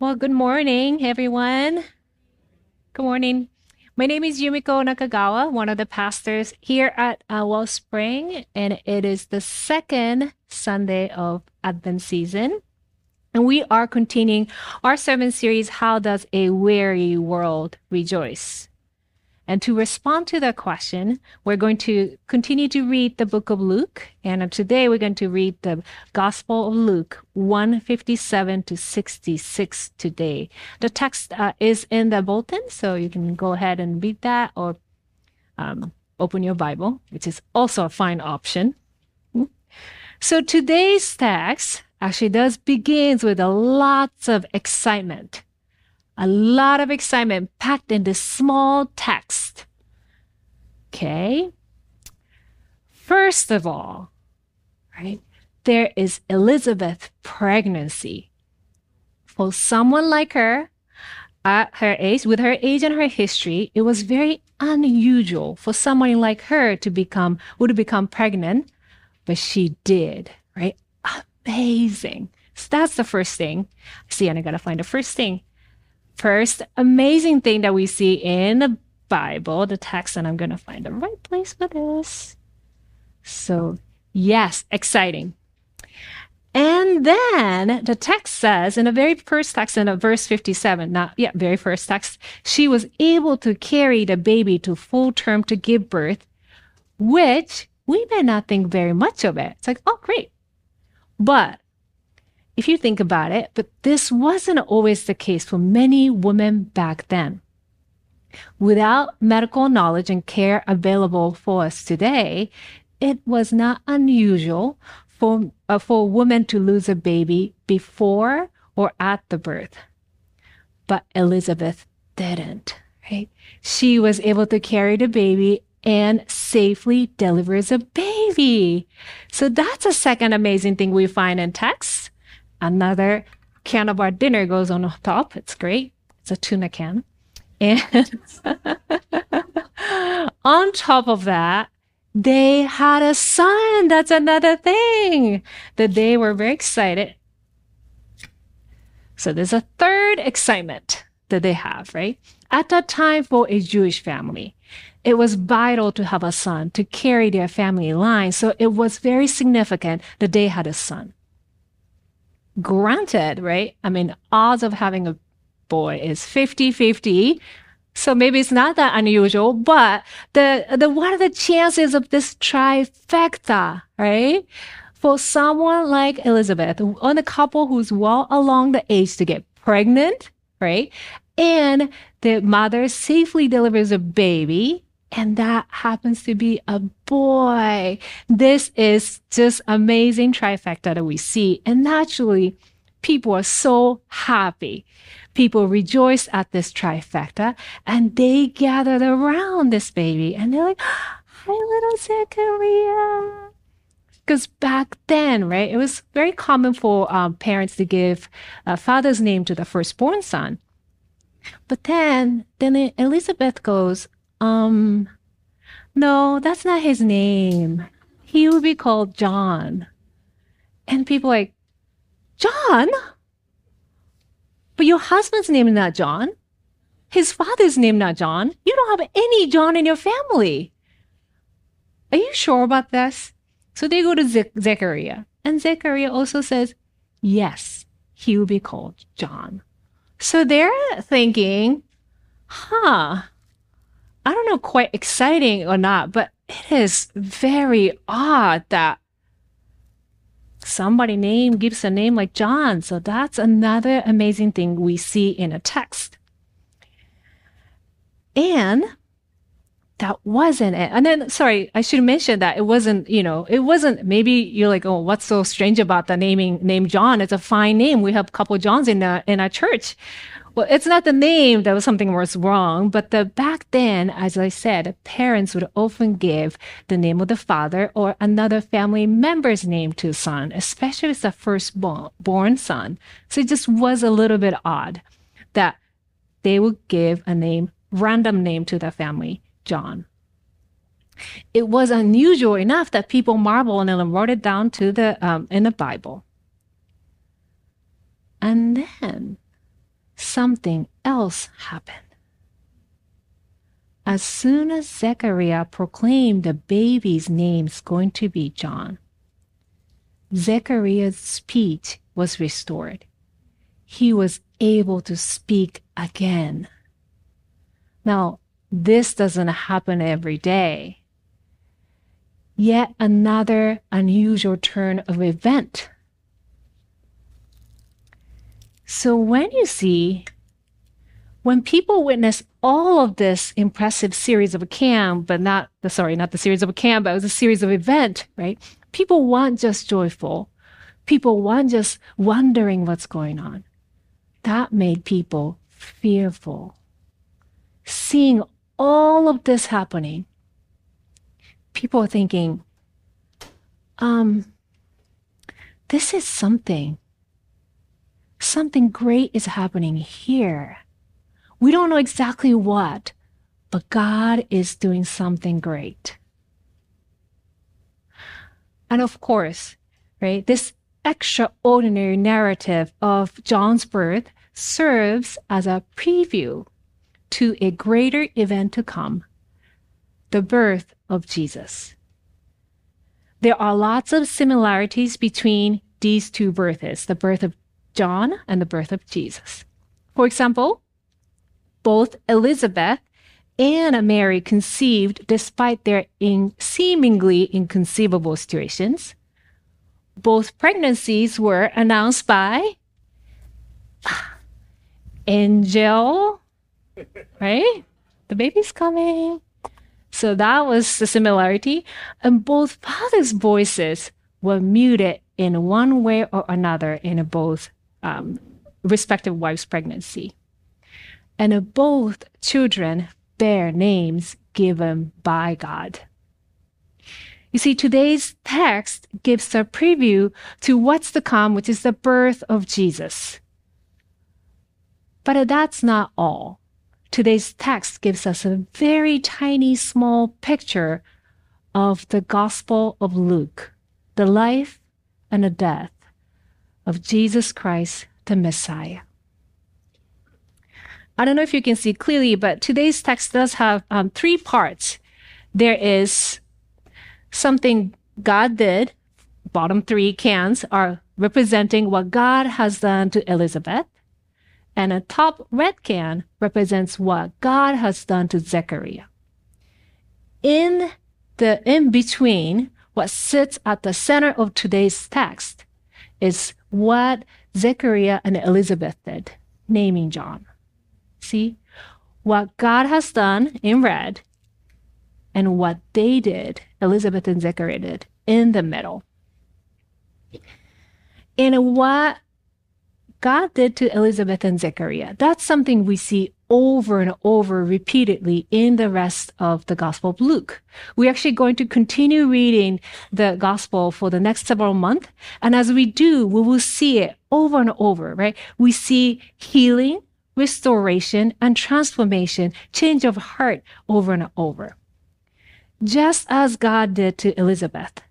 Well, good morning, everyone. Good morning. My name is Yumiko Nakagawa, one of the pastors here at uh, Wellspring, and it is the second Sunday of Advent season. And we are continuing our sermon series, How Does a Weary World Rejoice? And to respond to that question, we're going to continue to read the book of Luke. And today we're going to read the Gospel of Luke 157 to 66 today. The text uh, is in the bulletin, so you can go ahead and read that or um, open your Bible, which is also a fine option. So today's text actually does begins with a lots of excitement a lot of excitement packed in this small text. Okay. First of all, right, there is Elizabeth pregnancy. For someone like her, at her age, with her age and her history, it was very unusual for someone like her to become, would become pregnant, but she did, right? Amazing. So that's the first thing. See, and I gotta find the first thing first amazing thing that we see in the Bible, the text, and I'm going to find the right place for this. So, yes, exciting. And then the text says in the very first text in verse 57, not yeah, very first text, she was able to carry the baby to full term to give birth, which we may not think very much of it. It's like, oh, great. But if you think about it, but this wasn't always the case for many women back then. Without medical knowledge and care available for us today, it was not unusual for, uh, for a woman to lose a baby before or at the birth. But Elizabeth didn't, right? She was able to carry the baby and safely delivers a baby. So that's a second amazing thing we find in text another can of our dinner goes on top. It's great. It's a tuna can. And on top of that, they had a son. That's another thing that they were very excited. So there's a third excitement that they have, right? At that time for a Jewish family, it was vital to have a son to carry their family line. So it was very significant that they had a son granted, right? I mean, odds of having a boy is 50 50. So maybe it's not that unusual, but the, the, what are the chances of this trifecta, right? For someone like Elizabeth, on a couple who's well along the age to get pregnant, right? And the mother safely delivers a baby and that happens to be a boy. This is just amazing trifecta that we see. And naturally, people are so happy. People rejoice at this trifecta and they gathered around this baby and they're like, hi, little Zechariah. Because back then, right, it was very common for um, parents to give a father's name to the firstborn son. But then, then Elizabeth goes, um, no, that's not his name. He would be called John. And people like, John? But your husband's name is not John. His father's name is not John. You don't have any John in your family. Are you sure about this? So they go to Ze- Zechariah. And Zechariah also says, yes, he will be called John. So they're thinking, huh, I don't know quite exciting or not, but it is very odd that somebody name gives a name like John. So that's another amazing thing we see in a text. And that wasn't it. And then, sorry, I should mention that it wasn't, you know, it wasn't, maybe you're like, oh, what's so strange about the naming, name John? It's a fine name. We have a couple Johns in, a, in our church. Well, it's not the name that was something was wrong, but the back then, as I said, parents would often give the name of the father or another family member's name to son, especially if it's the firstborn son. So it just was a little bit odd that they would give a name, random name to the family, John. It was unusual enough that people marveled and wrote it down to the um, in the Bible. And then something else happened. As soon as Zechariah proclaimed the baby's name is going to be John, Zechariah's speech was restored. He was able to speak again. Now, this doesn't happen every day. Yet another unusual turn of event. So when you see, when people witness all of this impressive series of a cam, but not the sorry, not the series of a cam, but it was a series of event, right? People weren't just joyful. People weren't just wondering what's going on. That made people fearful. Seeing all of this happening, people are thinking, um, this is something. Something great is happening here. We don't know exactly what, but God is doing something great. And of course, right, this extraordinary narrative of John's birth serves as a preview to a greater event to come the birth of Jesus. There are lots of similarities between these two births the birth of John and the birth of Jesus. For example, both Elizabeth and Mary conceived despite their in seemingly inconceivable situations. Both pregnancies were announced by angel, right? The baby's coming. So that was the similarity. And both fathers' voices were muted in one way or another in both um, respective wives' pregnancy. And both children bear names given by God. You see, today's text gives a preview to what's to come, which is the birth of Jesus. But that's not all. Today's text gives us a very tiny, small picture of the Gospel of Luke, the life and the death of Jesus Christ, the Messiah. I don't know if you can see clearly, but today's text does have um, three parts. There is something God did. Bottom three cans are representing what God has done to Elizabeth. And a top red can represents what God has done to Zechariah. In the in between, what sits at the center of today's text is what Zechariah and Elizabeth did, naming John. See what God has done in red and what they did, Elizabeth and Zechariah did, in the middle. And what God did to Elizabeth and Zechariah, that's something we see over and over repeatedly in the rest of the Gospel of Luke. We're actually going to continue reading the Gospel for the next several months. And as we do, we will see it over and over, right? We see healing, restoration, and transformation, change of heart over and over just as God did to Elizabeth.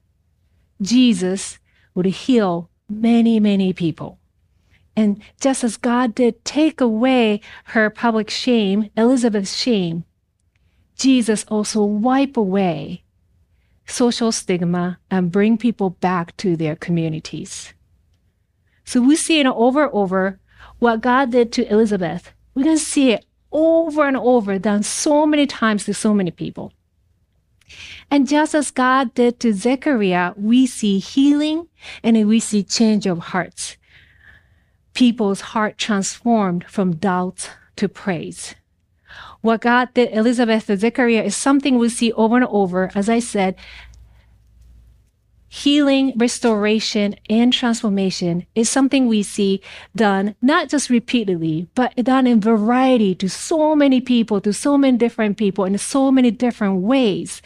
Jesus would heal many, many people. And just as God did take away her public shame, Elizabeth's shame, Jesus also wipe away social stigma and bring people back to their communities. So we see it over and over what God did to Elizabeth. Going to see it over and over done so many times to so many people. And just as God did to Zechariah, we see healing and we see change of hearts. People's heart transformed from doubt to praise. What God did Elizabeth and Zechariah is something we see over and over. As I said, healing, restoration, and transformation is something we see done not just repeatedly, but done in variety to so many people, to so many different people in so many different ways.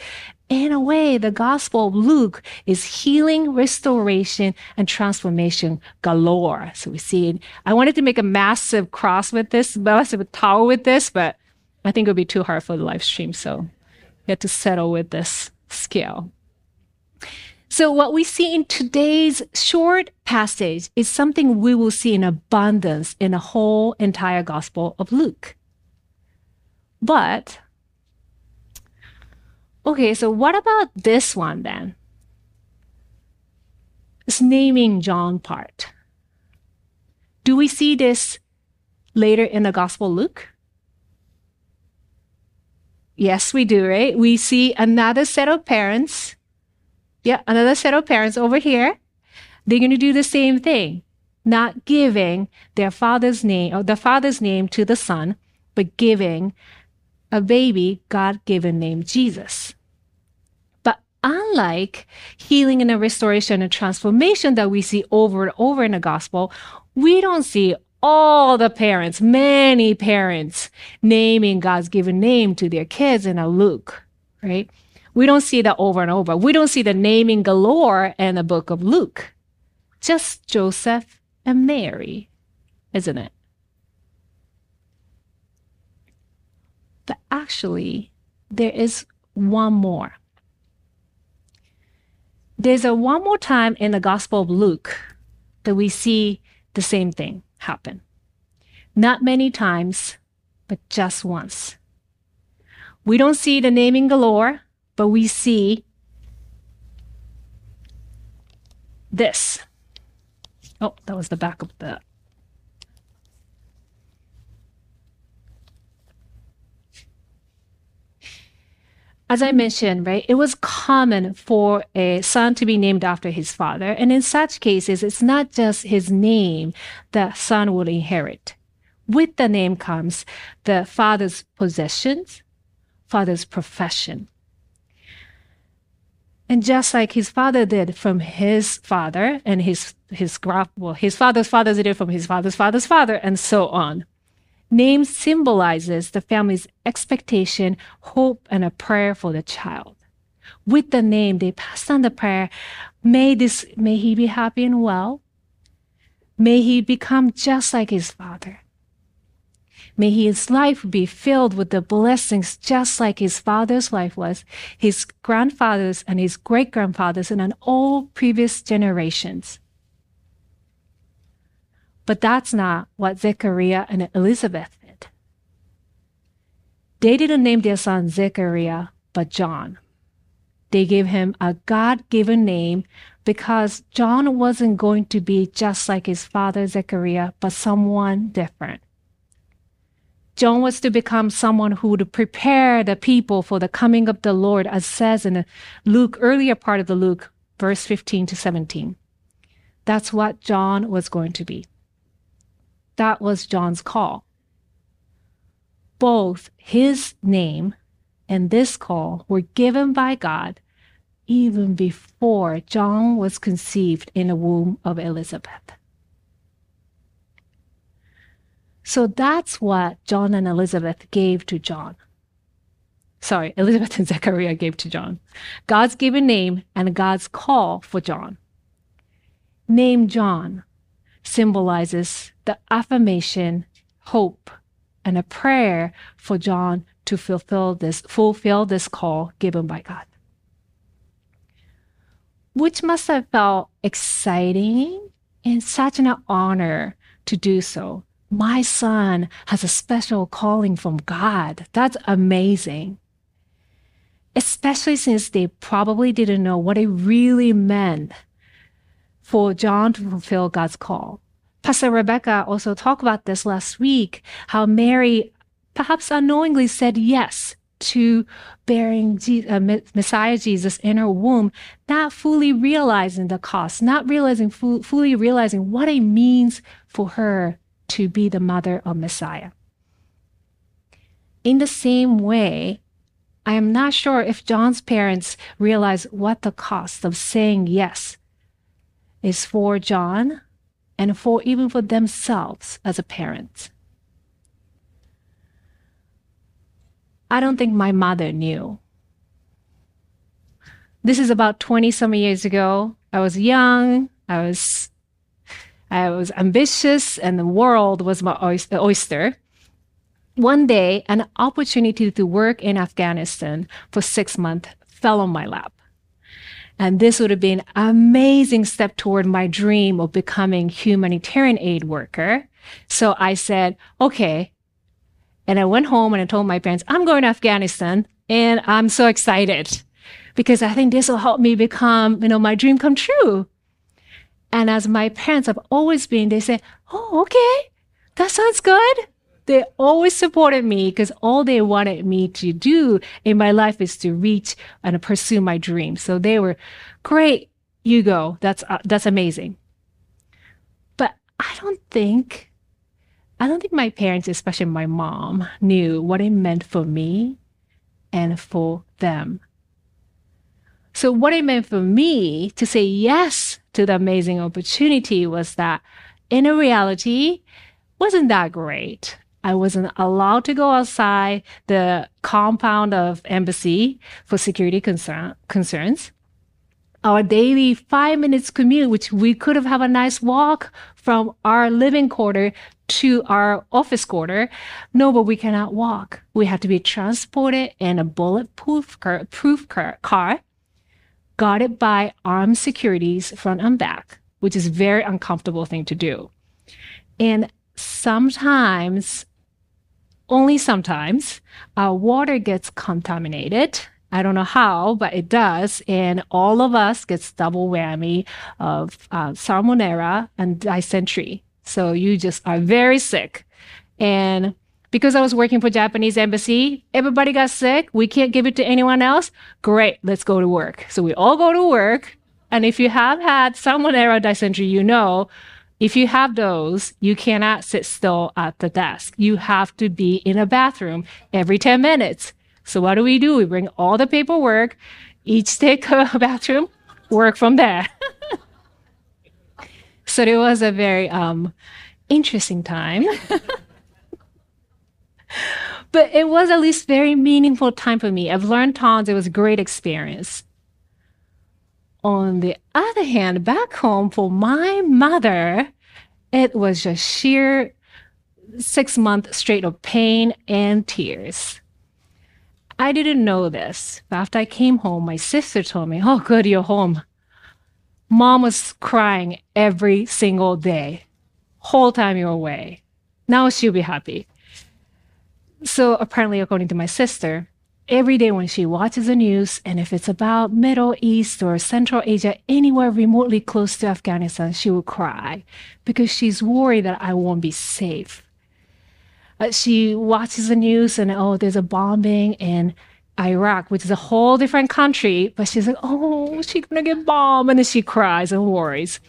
In a way, the Gospel of Luke is healing, restoration, and transformation galore. So we see it. I wanted to make a massive cross with this, massive tower with this, but I think it would be too hard for the live stream. So we had to settle with this scale. So, what we see in today's short passage is something we will see in abundance in the whole entire Gospel of Luke. But, okay, so what about this one then? This naming John part. Do we see this later in the Gospel Luke? Yes, we do, right? We see another set of parents. Yeah, another set of parents over here. They're going to do the same thing, not giving their father's name or the father's name to the son, but giving a baby God given name Jesus. Unlike healing and a restoration and transformation that we see over and over in the gospel, we don't see all the parents, many parents naming God's given name to their kids in a Luke, right? We don't see that over and over. We don't see the naming galore in the book of Luke. Just Joseph and Mary, isn't it? But actually, there is one more. There's a one more time in the Gospel of Luke that we see the same thing happen. Not many times, but just once. We don't see the naming galore, but we see this. Oh, that was the back of the as I mm-hmm. mentioned, right, it was common for a son to be named after his father. And in such cases, it's not just his name the son will inherit. With the name comes the father's possessions, father's profession. And just like his father did from his father and his, his, well, his father's father did it from his father's father's father and so on. Name symbolizes the family's expectation, hope, and a prayer for the child. With the name, they pass on the prayer, may this, may he be happy and well. May he become just like his father. May his life be filled with the blessings just like his father's life was, his grandfather's and his great grandfather's and all previous generations. But that's not what Zechariah and Elizabeth did. They didn't name their son Zechariah, but John. They gave him a God given name because John wasn't going to be just like his father Zechariah, but someone different. John was to become someone who would prepare the people for the coming of the Lord, as says in the Luke, earlier part of the Luke, verse 15 to 17. That's what John was going to be. That was John's call. Both his name and this call were given by God even before John was conceived in the womb of Elizabeth. So that's what John and Elizabeth gave to John. Sorry, Elizabeth and Zechariah gave to John. God's given name and God's call for John. Name John symbolizes the affirmation, hope, and a prayer for John to fulfill this, fulfill this call given by God. Which must have felt exciting and such an honor to do so. My son has a special calling from God. That's amazing. Especially since they probably didn't know what it really meant for John to fulfill God's call. Pastor Rebecca also talked about this last week, how Mary perhaps unknowingly said yes to bearing uh, Messiah Jesus in her womb, not fully realizing the cost, not realizing fully realizing what it means for her to be the mother of Messiah. In the same way, I am not sure if John's parents realized what the cost of saying yes is for John and for even for themselves as a parent. I don't think my mother knew. This is about 20 some years ago. I was young, I was I was ambitious and the world was my oyster. One day, an opportunity to work in Afghanistan for 6 months fell on my lap. And this would have been an amazing step toward my dream of becoming humanitarian aid worker. So I said, okay. And I went home and I told my parents, I'm going to Afghanistan and I'm so excited because I think this will help me become, you know, my dream come true. And as my parents have always been, they say, Oh, okay. That sounds good. They always supported me because all they wanted me to do in my life is to reach and pursue my dreams. So they were great. You go. That's, uh, that's amazing. But I don't think, I don't think my parents, especially my mom, knew what it meant for me and for them. So what it meant for me to say yes to the amazing opportunity was that in a reality wasn't that great. I wasn't allowed to go outside the compound of embassy for security concern, concerns. Our daily five minutes commute, which we could have have a nice walk from our living quarter to our office quarter. No, but we cannot walk. We have to be transported in a bulletproof car, proof car, car guarded by armed securities front and back, which is very uncomfortable thing to do. And sometimes, only sometimes, our water gets contaminated. I don't know how, but it does. And all of us gets double whammy of uh, salmonella and dysentery. So you just are very sick. And because I was working for Japanese embassy, everybody got sick. We can't give it to anyone else. Great, let's go to work. So we all go to work. And if you have had salmonella dysentery, you know, if you have those, you cannot sit still at the desk. You have to be in a bathroom every 10 minutes. So what do we do? We bring all the paperwork, each take a bathroom, work from there. so it was a very um, interesting time. but it was at least very meaningful time for me. I've learned tons. It was a great experience. On the other hand, back home for my mother, it was just sheer six months straight of pain and tears. I didn't know this, after I came home, my sister told me, Oh, good, you're home. Mom was crying every single day, whole time you're away. Now she'll be happy. So apparently, according to my sister, every day when she watches the news, and if it's about Middle East or Central Asia, anywhere remotely close to Afghanistan, she will cry because she's worried that I won't be safe. Uh, she watches the news and oh, there's a bombing in Iraq, which is a whole different country, but she's like, oh, she's gonna get bombed, and then she cries and worries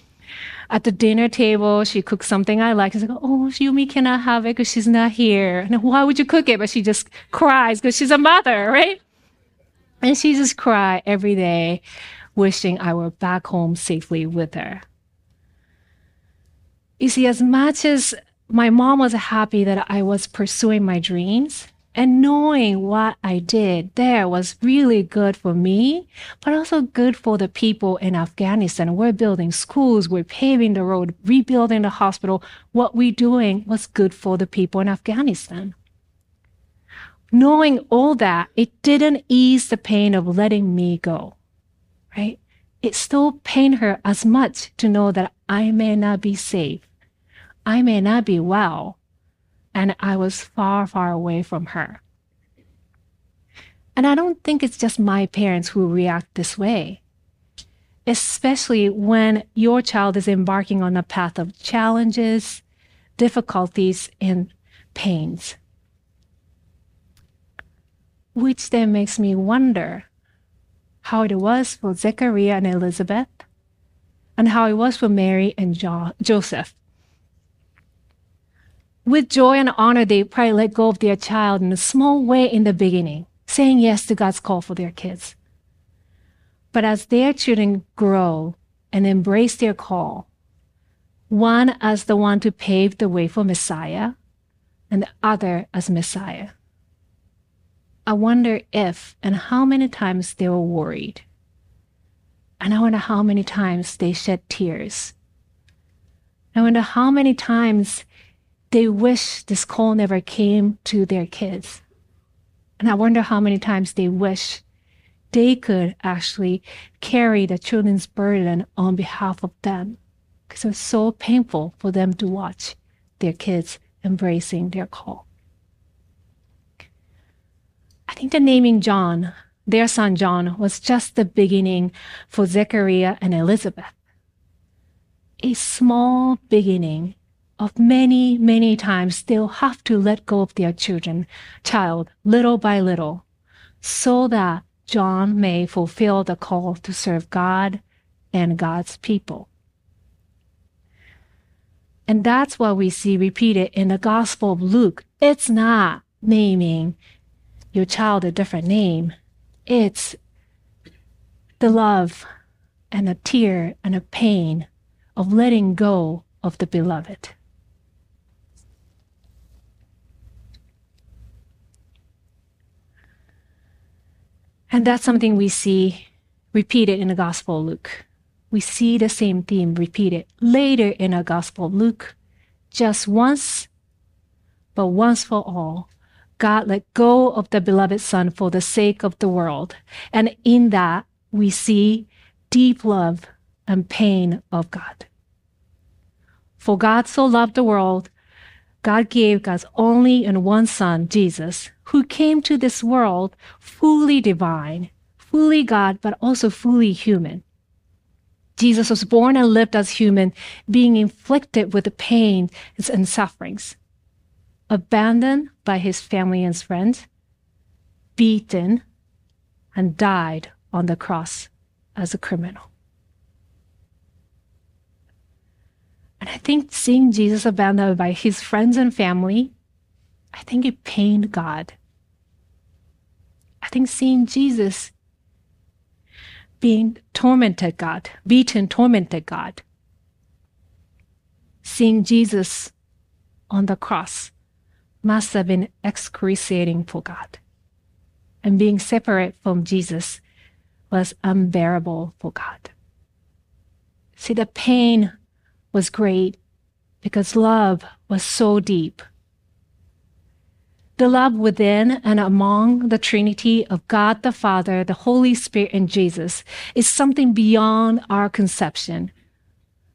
at the dinner table, she cooks something I like. She's like, oh, Yumi cannot have it because she's not here. And why would you cook it? But she just cries because she's a mother, right? And she just cry every day, wishing I were back home safely with her. You see, as much as my mom was happy that I was pursuing my dreams, and knowing what I did there was really good for me, but also good for the people in Afghanistan. We're building schools, we're paving the road, rebuilding the hospital. What we're doing was good for the people in Afghanistan. Knowing all that, it didn't ease the pain of letting me go, right? It still pained her as much to know that I may not be safe. I may not be well and I was far, far away from her. And I don't think it's just my parents who react this way, especially when your child is embarking on a path of challenges, difficulties, and pains. Which then makes me wonder how it was for Zechariah and Elizabeth, and how it was for Mary and jo- Joseph with joy and honor, they probably let go of their child in a small way in the beginning, saying yes to God's call for their kids. But as their children grow and embrace their call, one as the one to pave the way for Messiah, and the other as Messiah. I wonder if and how many times they were worried. And I wonder how many times they shed tears. I wonder how many times they wish this call never came to their kids. And I wonder how many times they wish they could actually carry the children's burden on behalf of them. Because it was so painful for them to watch their kids embracing their call. I think the naming John, their son John, was just the beginning for Zechariah and Elizabeth. A small beginning of many, many times they'll have to let go of their children, child, little by little, so that John may fulfill the call to serve God and God's people. And that's what we see repeated in the Gospel of Luke. It's not naming your child a different name. It's the love and the tear and the pain of letting go of the beloved. And that's something we see repeated in the Gospel of Luke. We see the same theme repeated later in the Gospel of Luke. Just once, but once for all, God let go of the beloved Son for the sake of the world. And in that, we see deep love and pain of God. For God so loved the world God gave God's only and one Son, Jesus, who came to this world fully divine, fully God, but also fully human. Jesus was born and lived as human, being inflicted with the pain and sufferings, abandoned by his family and friends, beaten, and died on the cross as a criminal. And I think seeing Jesus abandoned by his friends and family, I think it pained God. I think seeing Jesus being tormented God, beaten, tormented God, seeing Jesus on the cross must have been excruciating for God. And being separate from Jesus was unbearable for God. See, the pain was great because love was so deep. The love within and among the Trinity of God the Father, the Holy Spirit, and Jesus is something beyond our conception.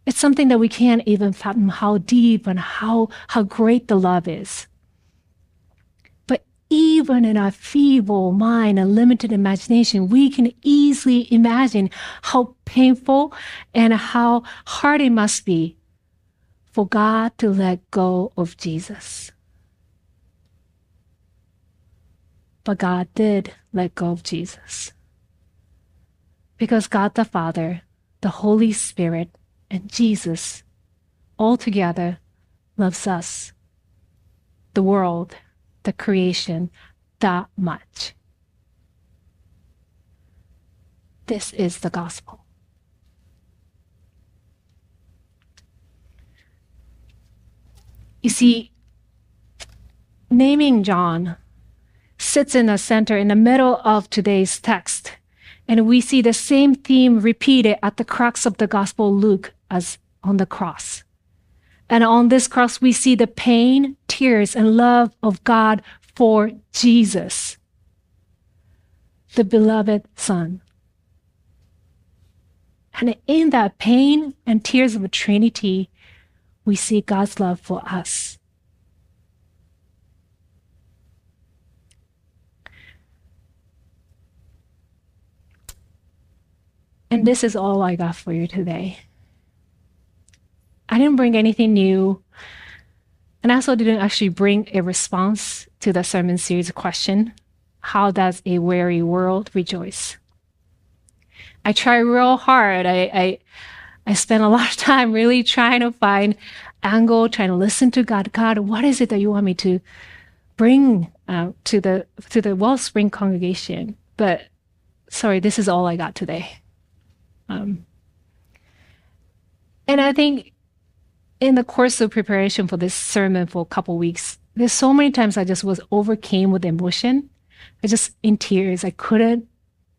It's something that we can't even fathom how deep and how, how great the love is. Even in our feeble mind and limited imagination, we can easily imagine how painful and how hard it must be for God to let go of Jesus. But God did let go of Jesus. Because God the Father, the Holy Spirit, and Jesus all together loves us, the world, the creation, that much. This is the gospel. You see, naming John sits in the center, in the middle of today's text. And we see the same theme repeated at the crux of the Gospel Luke as on the cross. And on this cross, we see the pain, tears, and love of God for Jesus, the beloved Son. And in that pain and tears of the Trinity, we see God's love for us. And this is all I got for you today. I didn't bring anything new. And I also didn't actually bring a response to the sermon series question How does a weary world rejoice? I try real hard. I, I, I spent a lot of time really trying to find angle, trying to listen to God. God, what is it that you want me to bring uh, to the to the Wellspring congregation? But sorry, this is all I got today. Um, and I think in the course of preparation for this sermon for a couple weeks, there's so many times I just was overcame with emotion. I just in tears. I couldn't.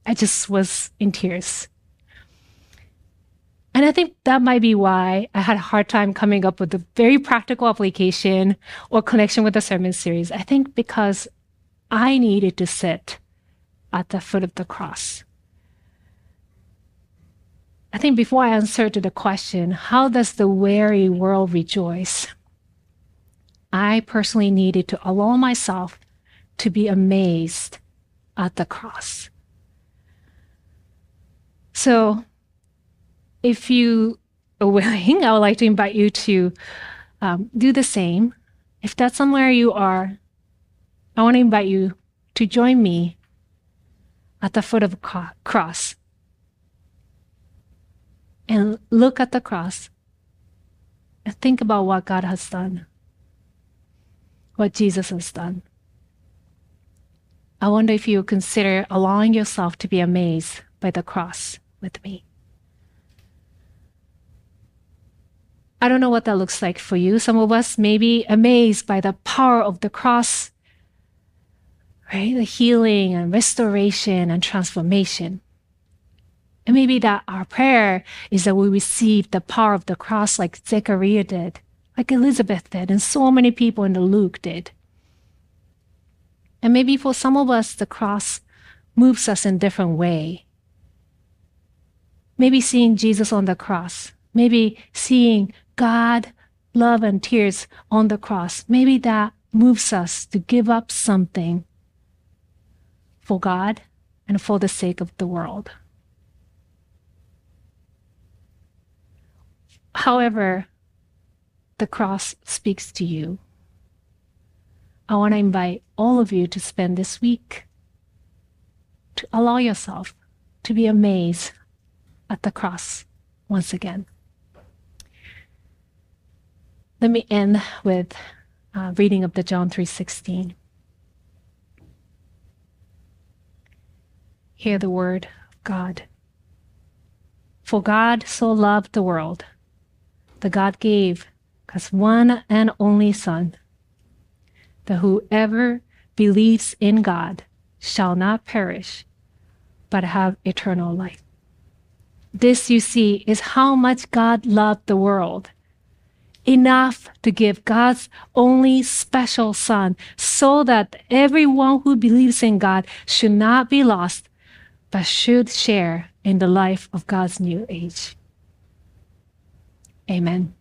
I just was in tears. And I think that might be why I had a hard time coming up with a very practical application or connection with the sermon series. I think because I needed to sit at the foot of the cross I think before I answer to the question, how does the weary world rejoice? I personally needed to allow myself to be amazed at the cross. So, if you are willing, I would like to invite you to um, do the same. If that's somewhere you are, I want to invite you to join me at the foot of the cross and look at the cross and think about what God has done, what Jesus has done. I wonder if you consider allowing yourself to be amazed by the cross with me. I don't know what that looks like for you. Some of us may be amazed by the power of the cross, right? The healing and restoration and transformation. And maybe that our prayer is that we receive the power of the cross like Zechariah did, like Elizabeth did, and so many people in the Luke did. And maybe for some of us, the cross moves us in a different way. Maybe seeing Jesus on the cross, maybe seeing God, love, and tears on the cross. Maybe that moves us to give up something for God and for the sake of the world. However, the cross speaks to you. I want to invite all of you to spend this week to allow yourself to be amazed at the cross once again. Let me end with a reading of the John 3:16. Hear the word of God. For God so loved the world that God gave His one and only Son, that whoever believes in God shall not perish, but have eternal life. This, you see, is how much God loved the world enough to give God's only special Son so that everyone who believes in God should not be lost, but should share in the life of God's new age. Amen.